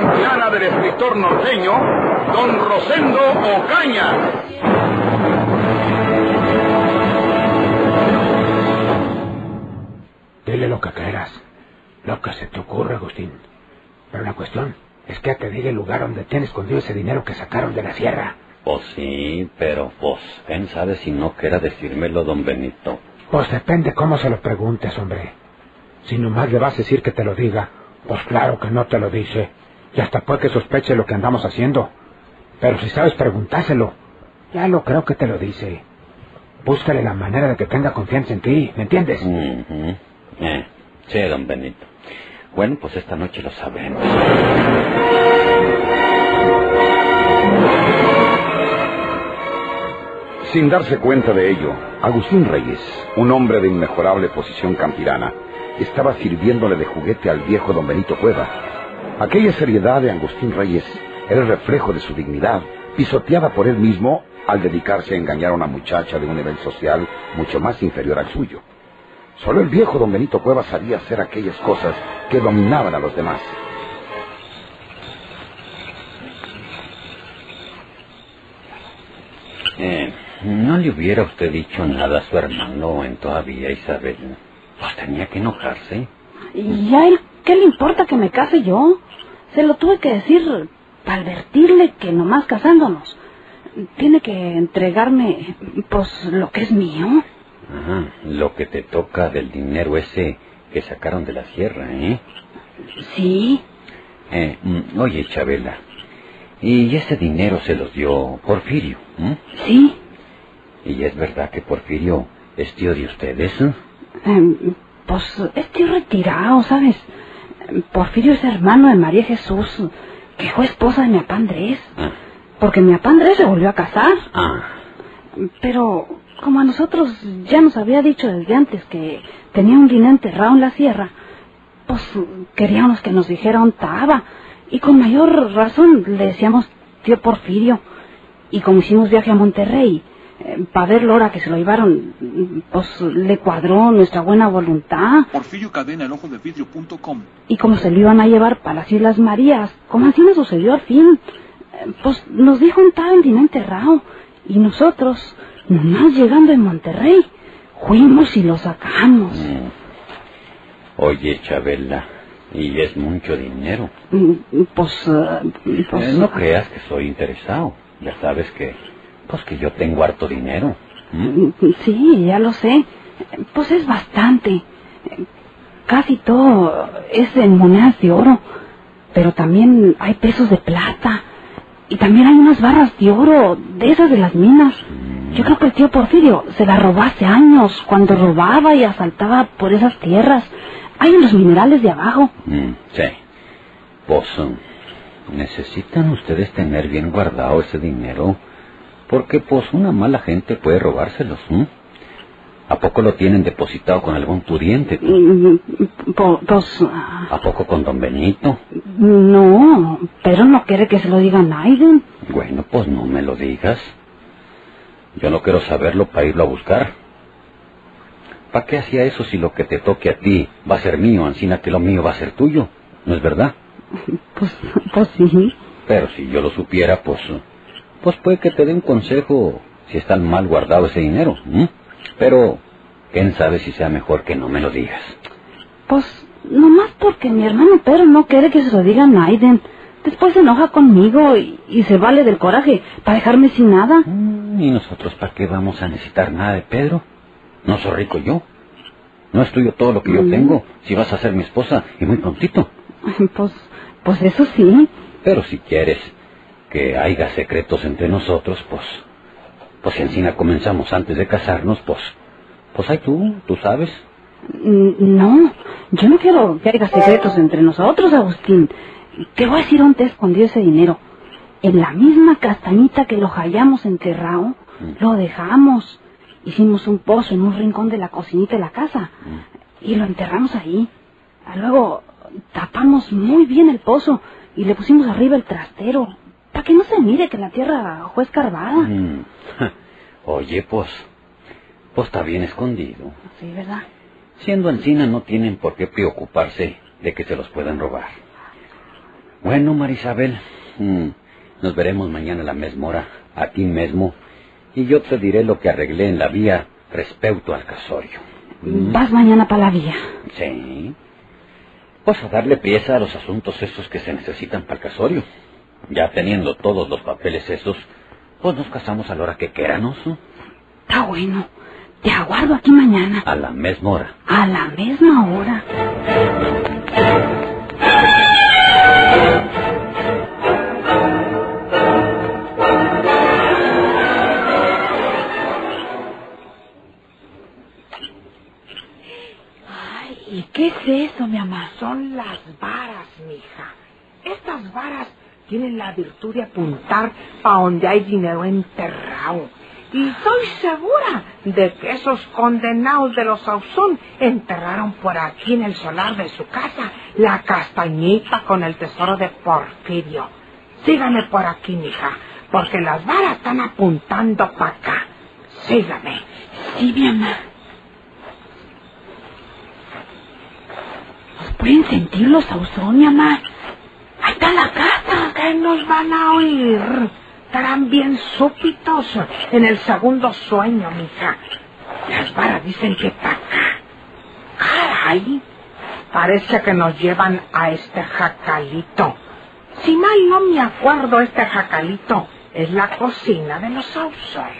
campeana del escritor norteño, Don Rosendo Ocaña. Dile lo que quieras. Lo que se te ocurra, Agustín. Pero la cuestión es que te diga el lugar donde tiene escondido ese dinero que sacaron de la sierra. Pues sí, pero pues, ¿quién sabe si no quiera decírmelo, don Benito? Pues depende cómo se lo preguntes, hombre. Si nomás le vas a decir que te lo diga, pues claro que no te lo dice. Y hasta puede que sospeche lo que andamos haciendo. Pero si sabes preguntárselo, ya lo creo que te lo dice. Búscale la manera de que tenga confianza en ti, ¿me entiendes? Eh, sí, don Benito. Bueno, pues esta noche lo sabremos. Sin darse cuenta de ello, Agustín Reyes, un hombre de inmejorable posición campirana, estaba sirviéndole de juguete al viejo don Benito Cueva. Aquella seriedad de Agustín Reyes era el reflejo de su dignidad, pisoteada por él mismo al dedicarse a engañar a una muchacha de un nivel social mucho más inferior al suyo. Solo el viejo don Benito Cueva sabía hacer aquellas cosas que dominaban a los demás. Eh, ¿No le hubiera usted dicho nada a su hermano en todavía, Isabel? Pues tenía que enojarse. ¿Y a él qué le importa que me case yo? Se lo tuve que decir para advertirle que nomás casándonos tiene que entregarme, pues, lo que es mío. Ajá, lo que te toca del dinero ese que sacaron de la sierra, ¿eh? Sí, Eh, mm, oye, Chabela, ¿y ese dinero se los dio Porfirio? ¿m? sí. ¿Y es verdad que Porfirio es tío de ustedes? eh? Pues estoy retirado, ¿sabes? Porfirio es hermano de María Jesús, que fue esposa de mi papá Andrés. Ah, Porque mi papá Andrés se volvió a casar. ah, Pero como a nosotros ya nos había dicho desde antes que tenía un dinero enterrado en la sierra, pues queríamos que nos dijera dónde estaba. Y con mayor razón le decíamos tío Porfirio. Y como hicimos viaje a Monterrey, para verlo ahora que se lo llevaron, pues le cuadró nuestra buena voluntad. Porfirio Cadena, el ojo de vidrio.com. Y como se lo iban a llevar para las Islas Marías, como así nos sucedió al fin, eh, pues nos dijo un el dinero enterrado. Y nosotros, nomás llegando en Monterrey, fuimos y lo sacamos. mm. Oye, Chabela, ¿y es mucho dinero? Mm, Pues, eh, pues Eh, no creas que soy interesado. Ya sabes que, pues que yo tengo harto dinero. mm, sí, ya lo sé. Pues es bastante. Casi todo es en monedas de oro. Pero también hay pesos de plata. Y también hay unas barras de oro, de esas de las minas. Yo creo que el tío Porfirio se las robó hace años, cuando robaba y asaltaba por esas tierras. Hay en los minerales de abajo. Mm, sí. Pues, necesitan ustedes tener bien guardado ese dinero, porque pues una mala gente puede robárselos. ¿m? ¿A poco lo tienen depositado con algún pudiente? Mm, Pues, ah, ¿A poco con don Benito? no, pero no quiere que se lo diga a Naiden. Bueno, pues no me lo digas. Yo no quiero saberlo para irlo a buscar. ¿Para qué hacía eso si lo que te toque a ti va a ser mío, encima que lo mío va a ser tuyo? ¿No es verdad? Pues, pues sí. Pero si yo lo supiera, pues, pues puede que te dé un consejo si está mal guardado ese dinero. ¿m? Pero, ¿quién sabe si sea mejor que no me lo digas? Pues nomás porque mi hermano Pedro no quiere que se lo diga a Naiden. Después se enoja conmigo y, y se vale del coraje para dejarme sin nada. Mm, ¿Y nosotros para qué vamos a necesitar nada de Pedro? No soy rico yo. No es tuyo todo lo que yo tengo, si vas a ser mi esposa, y muy prontito. Pues, pues eso sí. Pero si quieres que haya secretos entre nosotros, pues, pues si encima comenzamos antes de casarnos, pues, pues hay tú, tú sabes. Mm, No, yo no quiero que haya secretos entre nosotros, Agustín. Te voy a decir dónde escondió ese dinero. en la misma castañita que lo hallamos enterrado, lo dejamos. Hicimos un pozo en un rincón de la cocinita de la casa y lo enterramos ahí. Luego tapamos muy bien el pozo y le pusimos arriba el trastero para que no se mire que la tierra fue escarbada. Mm. Oye, pues, pues está bien escondido. Sí, ¿verdad? Siendo encina no tienen por qué preocuparse de que se los puedan robar. Bueno, Marisabel, mm, nos veremos mañana a la misma hora, aquí mismo, y yo te diré lo que arreglé en la vía respecto al casorio. Mm. ¿Vas mañana para la vía? Sí. Pues a darle pieza a los asuntos estos que se necesitan para el casorio. Ya teniendo todos los papeles esos, pues nos casamos a la hora que queramos. Está bueno. Te aguardo aquí mañana. A la misma hora. A la misma hora. Ay, ¿y qué es eso, mi mamá? Son las varas, mija. Estas varas tienen la virtud de apuntar a donde hay dinero enterrado. Y estoy segura de que esos condenados de los Sauzón enterraron por aquí en el solar de su casa la castañita con el tesoro de Porfirio. Sígame por aquí, mija, porque las varas están apuntando para acá. Sígame. Sí, mi mamá. ¿Nos pueden sentir los Sauzón, mi mamá? Ahí está la. Que nos van a oír? Estarán bien súpitos en el segundo sueño, mija. Las varas dicen que para acá. Caray, parece que nos llevan a este jacalito. Si mal no me acuerdo, este jacalito es la cocina de los Sauzón.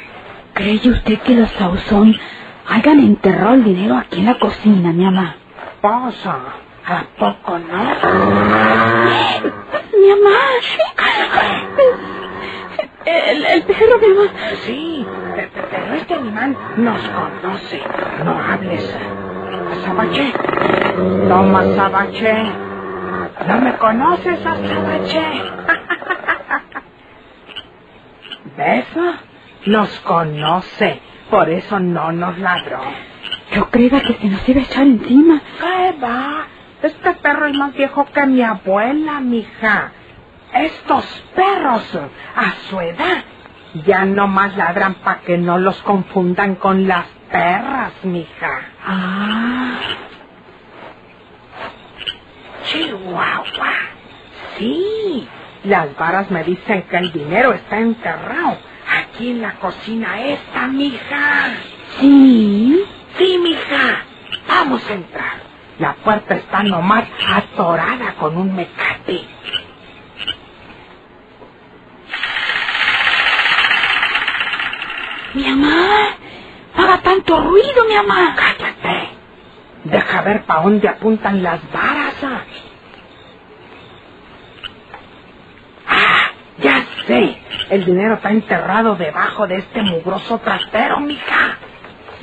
¿Cree usted que los Sauzón hayan enterrado el dinero aquí en la cocina, mi mamá? Pues, ¿a poco no? Mi mamá. El, el perro, mi mamá. Sí, pe- pe- pero este animal nos conoce. No hables. Azabache. Toma, Azabache. ¿No me conoces, Azabache? ¿Ves? Nos conoce. Por eso no nos ladró. Yo creía que se nos iba a echar encima. ¿Qué va? Este perro es más viejo que mi abuela, mija. Estos perros, a su edad, ya no más ladran para que no los confundan con las perras, mija. Ah, Chihuahua. Sí, las varas me dicen que el dinero está enterrado aquí en la cocina esta, mija. sí. Sí, mija. Vamos a entrar. La puerta está nomás atorada con un mecate. Mi mamá. No haga tanto ruido, mi mamá. Cállate. Deja ver para dónde apuntan las varas. ah. Ah, ya sé. El dinero está enterrado debajo de este mugroso trastero, mija.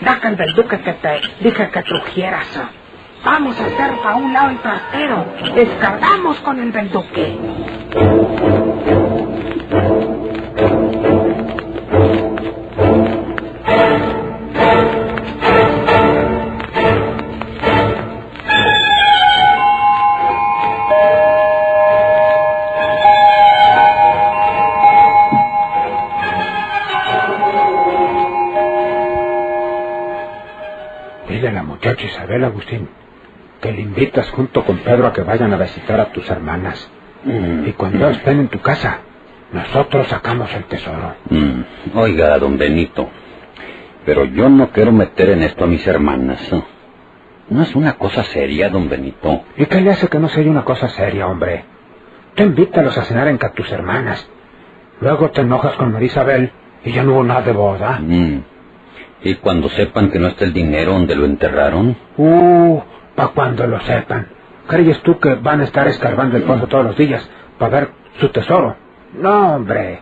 Daca el verduque que te dije que trujieras. Vamos a hacer para un lado el trastero. Descargamos con el verduque. Dile a la muchacha Isabel, Agustín, que le invitas junto con Pedro a que vayan a visitar a tus hermanas. Mm, Y cuando estén en tu casa, nosotros sacamos el tesoro. mm. Oiga, don Benito, pero yo no quiero meter en esto a mis hermanas. No es una cosa seria, don Benito. ¿Y qué le hace que no sea una cosa seria, hombre? Tú invítalos a cenar en casa tus hermanas. Luego te enojas con Marisabel y ya no hubo nada de boda. Mm. Y cuando sepan que no está el dinero donde lo enterraron, Uh, pa' cuando lo sepan. ¿Crees tú que van a estar escarbando el pozo todos los días para ver su tesoro? No, hombre.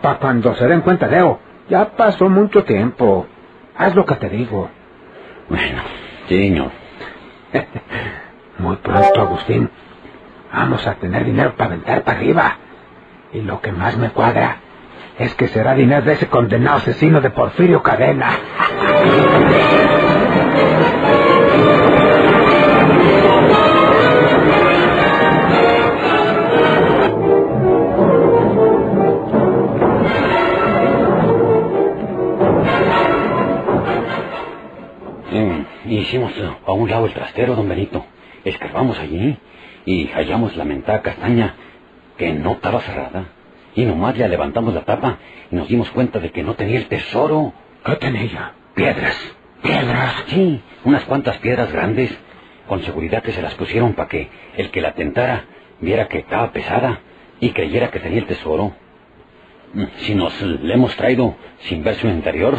Pa' cuando se den cuenta, Leo. Ya pasó mucho tiempo. Haz lo que te digo. bueno, señor. Muy pronto, Agustín. Vamos a tener dinero para aventar para arriba. Y lo que más me cuadra es que será dinero de ese condenado asesino de Porfirio Cadena. hicimos a un lado el trastero, don Benito. Escarbamos allí y hallamos la mentada castaña que no estaba cerrada. Y nomás ya levantamos la tapa y nos dimos cuenta de que no tenía el tesoro. ¿Qué tenía? Piedras. ¿Piedras? Sí, unas cuantas piedras grandes. Con seguridad que se las pusieron para que el que la tentara viera que estaba pesada y creyera que tenía el tesoro. Mm, Si nos le hemos traído sin ver su interior,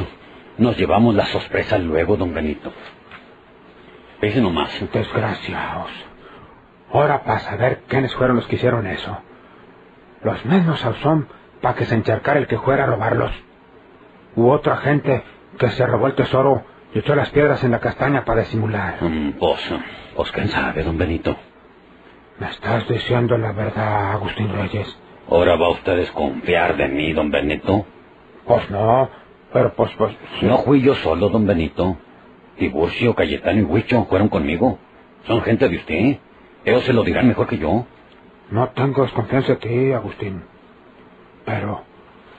nos llevamos la sorpresa luego, don Benito. Ese nomás. Desgraciados. Ahora para saber quiénes fueron los que hicieron eso. Los mismos son para que se encharcara el que fuera a robarlos. U otra gente que se robó el tesoro y echó las piedras en la castaña para disimular. Mm, Pues, pues quién sabe, don Benito. ¿Me estás diciendo la verdad, Agustín Reyes? Ahora va usted a desconfiar de mí, don Benito. Pues no, pero pues, pues... No fui yo solo, don Benito. Tiburcio, Cayetano y Huicho fueron conmigo. Son gente de usted. Ellos se lo dirán mejor que yo. No tengo desconfianza de ti, Agustín. Pero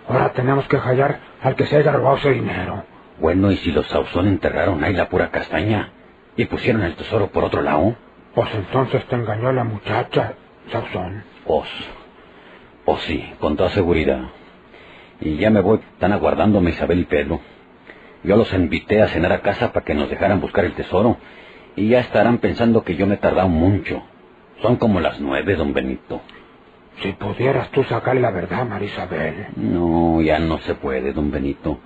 ahora tenemos que hallar al que se haya robado ese dinero. Bueno, ¿y si los Sauzón enterraron ahí la pura castaña y pusieron el tesoro por otro lado? Pues entonces te engañó la muchacha, Sauzón. Pues, pues sí, con toda seguridad. Y ya me voy, están aguardándome Isabel y Pedro. Yo los invité a cenar a casa para que nos dejaran buscar el tesoro. Y ya estarán pensando que yo me he tardado mucho. Son como las nueve, don Benito. Si pudieras tú sacar la verdad, Marisabel. No, ya no se puede, don Benito.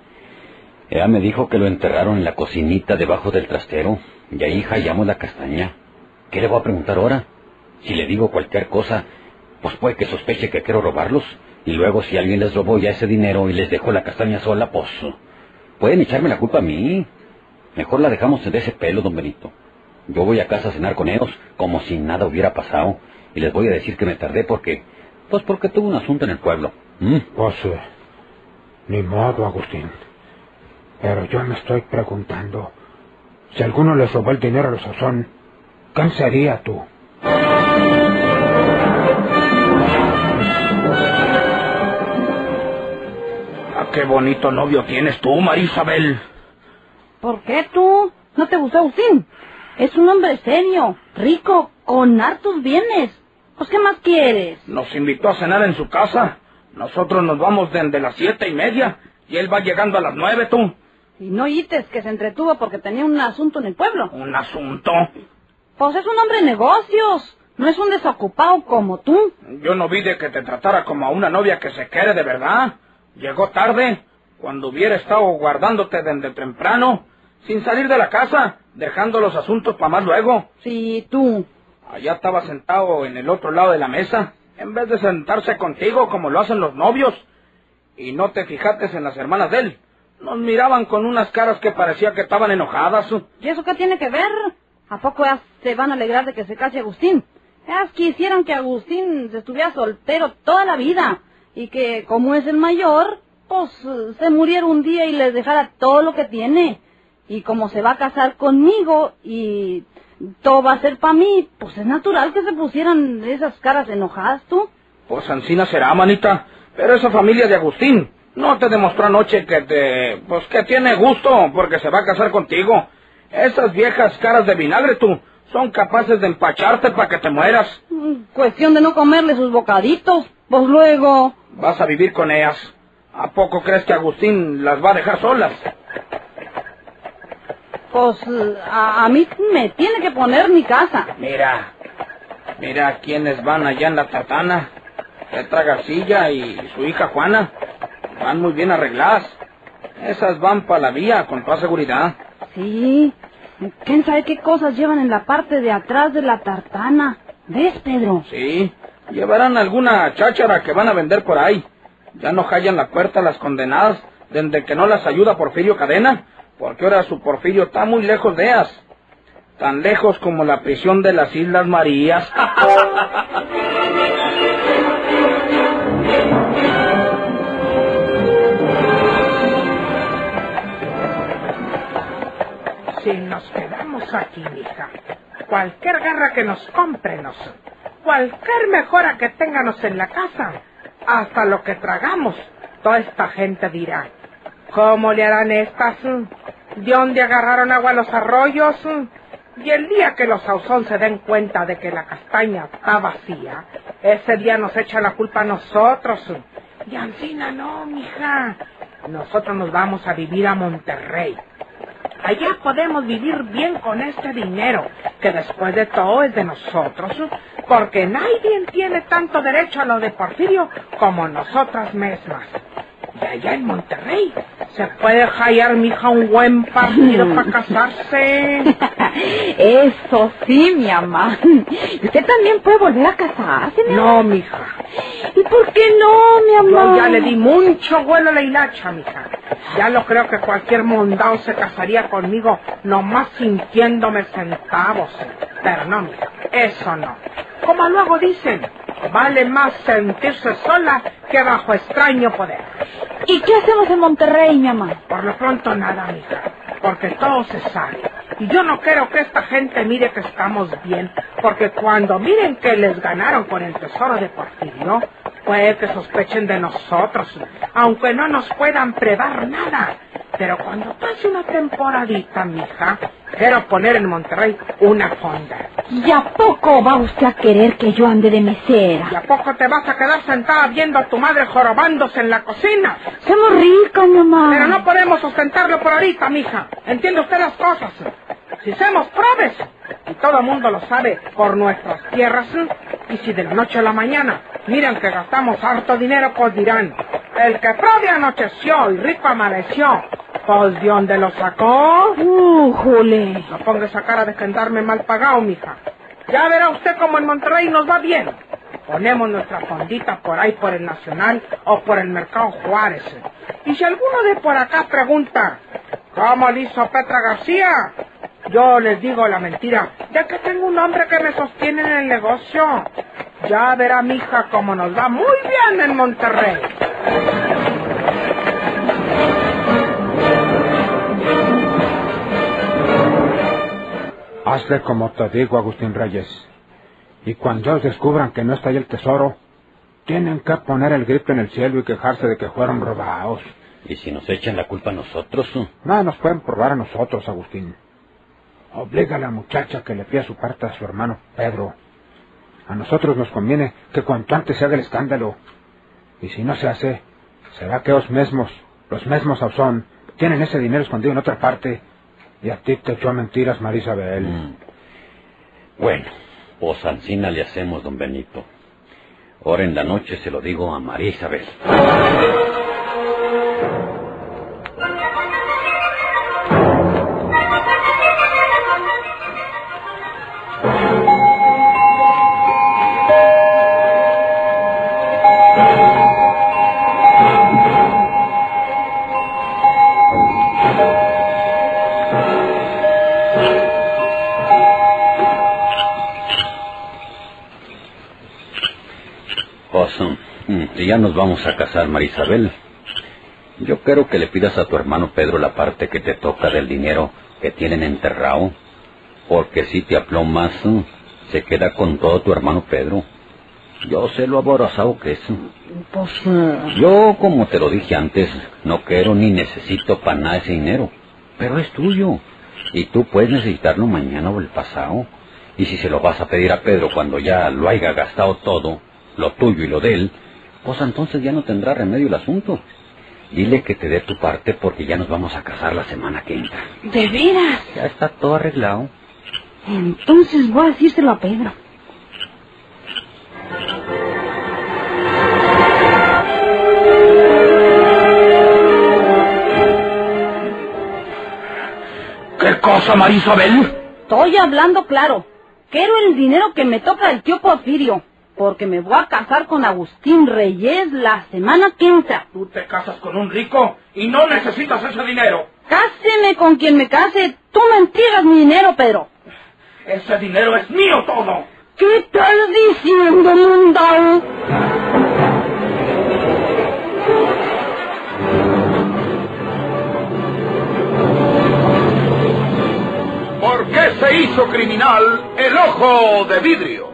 Ella me dijo que lo enterraron en la cocinita debajo del trastero, y ahí hallamos la castaña. ¿Qué le voy a preguntar ahora? Si le digo cualquier cosa, pues puede que sospeche que quiero robarlos, y luego si alguien les robó ya ese dinero y les dejó la castaña sola, pues pueden echarme la culpa a mí. Mejor la dejamos de ese pelo, don Benito. Yo voy a casa a cenar con ellos como si nada hubiera pasado, y les voy a decir que me tardé porque, pues porque tuve un asunto en el pueblo. ¿Mm? Pues, eh, ni modo, Agustín. Pero yo me estoy preguntando, si alguno les robó el dinero a los Sauzón, ¿quién sería tú? Qué bonito novio tienes tú, Marisabel. ¿Por qué tú? ¿No te gustó Agustín? Es un hombre serio, rico, con hartos bienes. Pues, ¿qué más quieres? Nos invitó a cenar en su casa. Nosotros nos vamos desde las siete y media y él va llegando a las nueve, tú. Y no oíste que se entretuvo porque tenía un asunto en el pueblo. Un asunto. Pues es un hombre de negocios. No es un desocupado como tú. Yo no vi de que te tratara como a una novia que se quiere de verdad. Llegó tarde, cuando hubiera estado guardándote desde temprano, sin salir de la casa, dejando los asuntos para más luego. Sí, tú. Allá estaba sentado en el otro lado de la mesa, en vez de sentarse contigo como lo hacen los novios. Y no te fijaste en las hermanas de él. Nos miraban con unas caras que parecía que estaban enojadas. ¿Y eso qué tiene que ver? ¿A poco ya se van a alegrar de que se case Agustín? Ellas quisieran que Agustín estuviera soltero toda la vida y que, como es el mayor, pues se muriera un día y les dejara todo lo que tiene. Y como se va a casar conmigo y todo va a ser para mí, pues es natural que se pusieran esas caras enojadas, tú. Pues Ancina será, manita. Pero esa familia de Agustín no te demostró anoche que te... pues que tiene gusto porque se va a casar contigo. Esas viejas caras de vinagre, tú, son capaces de empacharte para que te mueras. Mm, Cuestión de no comerle sus bocaditos, pues luego... Vas a vivir con ellas. ¿A poco crees que Agustín las va a dejar solas? Pues a, a mí me tiene que poner mi casa. Mira, mira quiénes van allá en la tatana. Petra Garcilla y su hija Juana. Van muy bien arregladas. Esas van para la vía, con toda seguridad. Sí. ¿Quién sabe qué cosas llevan en la parte de atrás de la tartana? ¿Ves, Pedro? Sí, llevarán alguna cháchara que van a vender por ahí. Ya no hallan la puerta las condenadas desde que no las ayuda Porfirio Cadena, porque ahora su Porfirio está muy lejos de ellas. Tan lejos como la prisión de las Islas Marías. quedamos aquí, mija. Cualquier guerra que nos cómprenos, cualquier mejora que tenganos en la casa, hasta lo que tragamos, toda esta gente dirá, ¿cómo le harán estas? ¿De dónde agarraron agua los arroyos? Y el día que los Sauzón se den cuenta de que la castaña está vacía, ese día nos echa la culpa a nosotros. Y Ancina no, mija. Nosotros nos vamos a vivir a Monterrey. Allá podemos vivir bien con este dinero, que después de todo es de nosotros, porque nadie tiene tanto derecho a lo de Porfirio como nosotras mismas. Y allá en Monterrey se puede hallar, mija, un buen partido para casarse. Eso sí, mi mamá. ¿Usted también puede volver a casarse, mi No, mija. ¿Y por qué no, mi Yo mamá? ya le di mucho vuelo a la hilacha, mija. Ya lo creo que cualquier mondao se casaría conmigo nomás sintiéndome centavos. Pero no, mija, eso no. Como luego dicen, vale más sentirse sola que bajo extraño poder. ¿Y qué hacemos en Monterrey, mi mamá? Por lo pronto nada, mija, porque todo se sabe. Y yo no quiero que esta gente mire que estamos bien, porque cuando miren que les ganaron con el tesoro de Porfirio, puede que sospechen de nosotros, aunque no nos puedan prevar nada. Pero cuando pase una temporadita, mija, quiero poner en Monterrey una fonda. ¿Y a poco va usted a querer que yo ande de mesera? ¿Y a poco te vas a quedar sentada viendo a tu madre jorobándose en la cocina? Somos ricas, mamá. Pero no podemos sustentarlo por ahorita, mija. ¿Entiende usted las cosas? Si somos probes, y todo el mundo lo sabe por nuestras tierras, y si de la noche a la mañana miran que gastamos harto dinero, pues dirán, el que prove anocheció y rico amaneció, pues de dónde lo sacó. Uh, jule. No ponga esa cara de gendarme mal pagado, mija. Ya verá usted cómo en Monterrey nos va bien. Ponemos nuestra fondita por ahí por el Nacional o por el Mercado Juárez. Y si alguno de por acá pregunta, ¿cómo le hizo Petra García? Yo les digo la mentira, ya que tengo un hombre que me sostiene en el negocio. Ya verá, mija, cómo nos va muy bien en Monterrey. Hazle como te digo, Agustín Reyes. Y cuando ellos descubran que no está ahí el tesoro, tienen que poner el grito en el cielo y quejarse de que fueron robados. ¿Y si nos echan la culpa a nosotros? Nada nos pueden probar a nosotros, Agustín. Obliga a la muchacha que le pida su parte a su hermano Pedro. A nosotros nos conviene que cuanto antes se haga el escándalo. Y si no se hace, será que los mismos, los mismos Sauzón, tienen ese dinero escondido en otra parte. Y a ti te echó a mentiras, Marisabel. Mm. Bueno, pues Ancina le hacemos, don Benito. Ahora en la noche se lo digo a María Isabel. Nos vamos a casar, María Isabel. Yo quiero que le pidas a tu hermano Pedro la parte que te toca del dinero que tienen enterrado. Porque si te aplomas, se queda con todo tu hermano Pedro. Yo sé lo aborazado que es. Pues, eh, Yo, como te lo dije antes, no quiero ni necesito para nada ese dinero. Pero es tuyo. Y tú puedes necesitarlo mañana o el pasado. Y si se lo vas a pedir a Pedro cuando ya lo haya gastado todo, lo tuyo y lo de él, pues entonces ya no tendrá remedio el asunto. Dile que te dé tu parte porque ya nos vamos a casar la semana que entra. ¿de veras? Ya está todo arreglado. Entonces voy a decírselo a Pedro. ¿Qué cosa, María Isabel? Estoy hablando claro. Quiero el dinero que me toca del tío Porfirio. Porque me voy a casar con Agustín Reyes la semana que entra. Tú te casas con un rico y no necesitas ese dinero. Cáseme con quien me case. Tú me entregas mi dinero, Pedro. Ese dinero es mío todo. ¿Qué estás diciendo, mundao? hizo criminal el ojo de vidrio.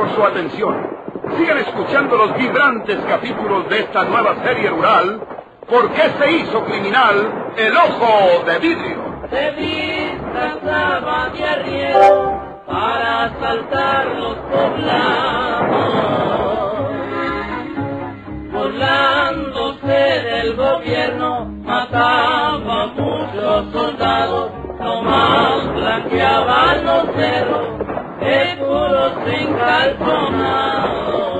Por su atención. Sigan escuchando los vibrantes capítulos de esta nueva serie rural. ¿Por qué se hizo criminal el ojo de vidrio? Se disfrazaba de arriero para asaltar los poblados. Burlándose del gobierno, mataba muchos soldados, nomás blanqueaban los cerros, de puro sin calzonado.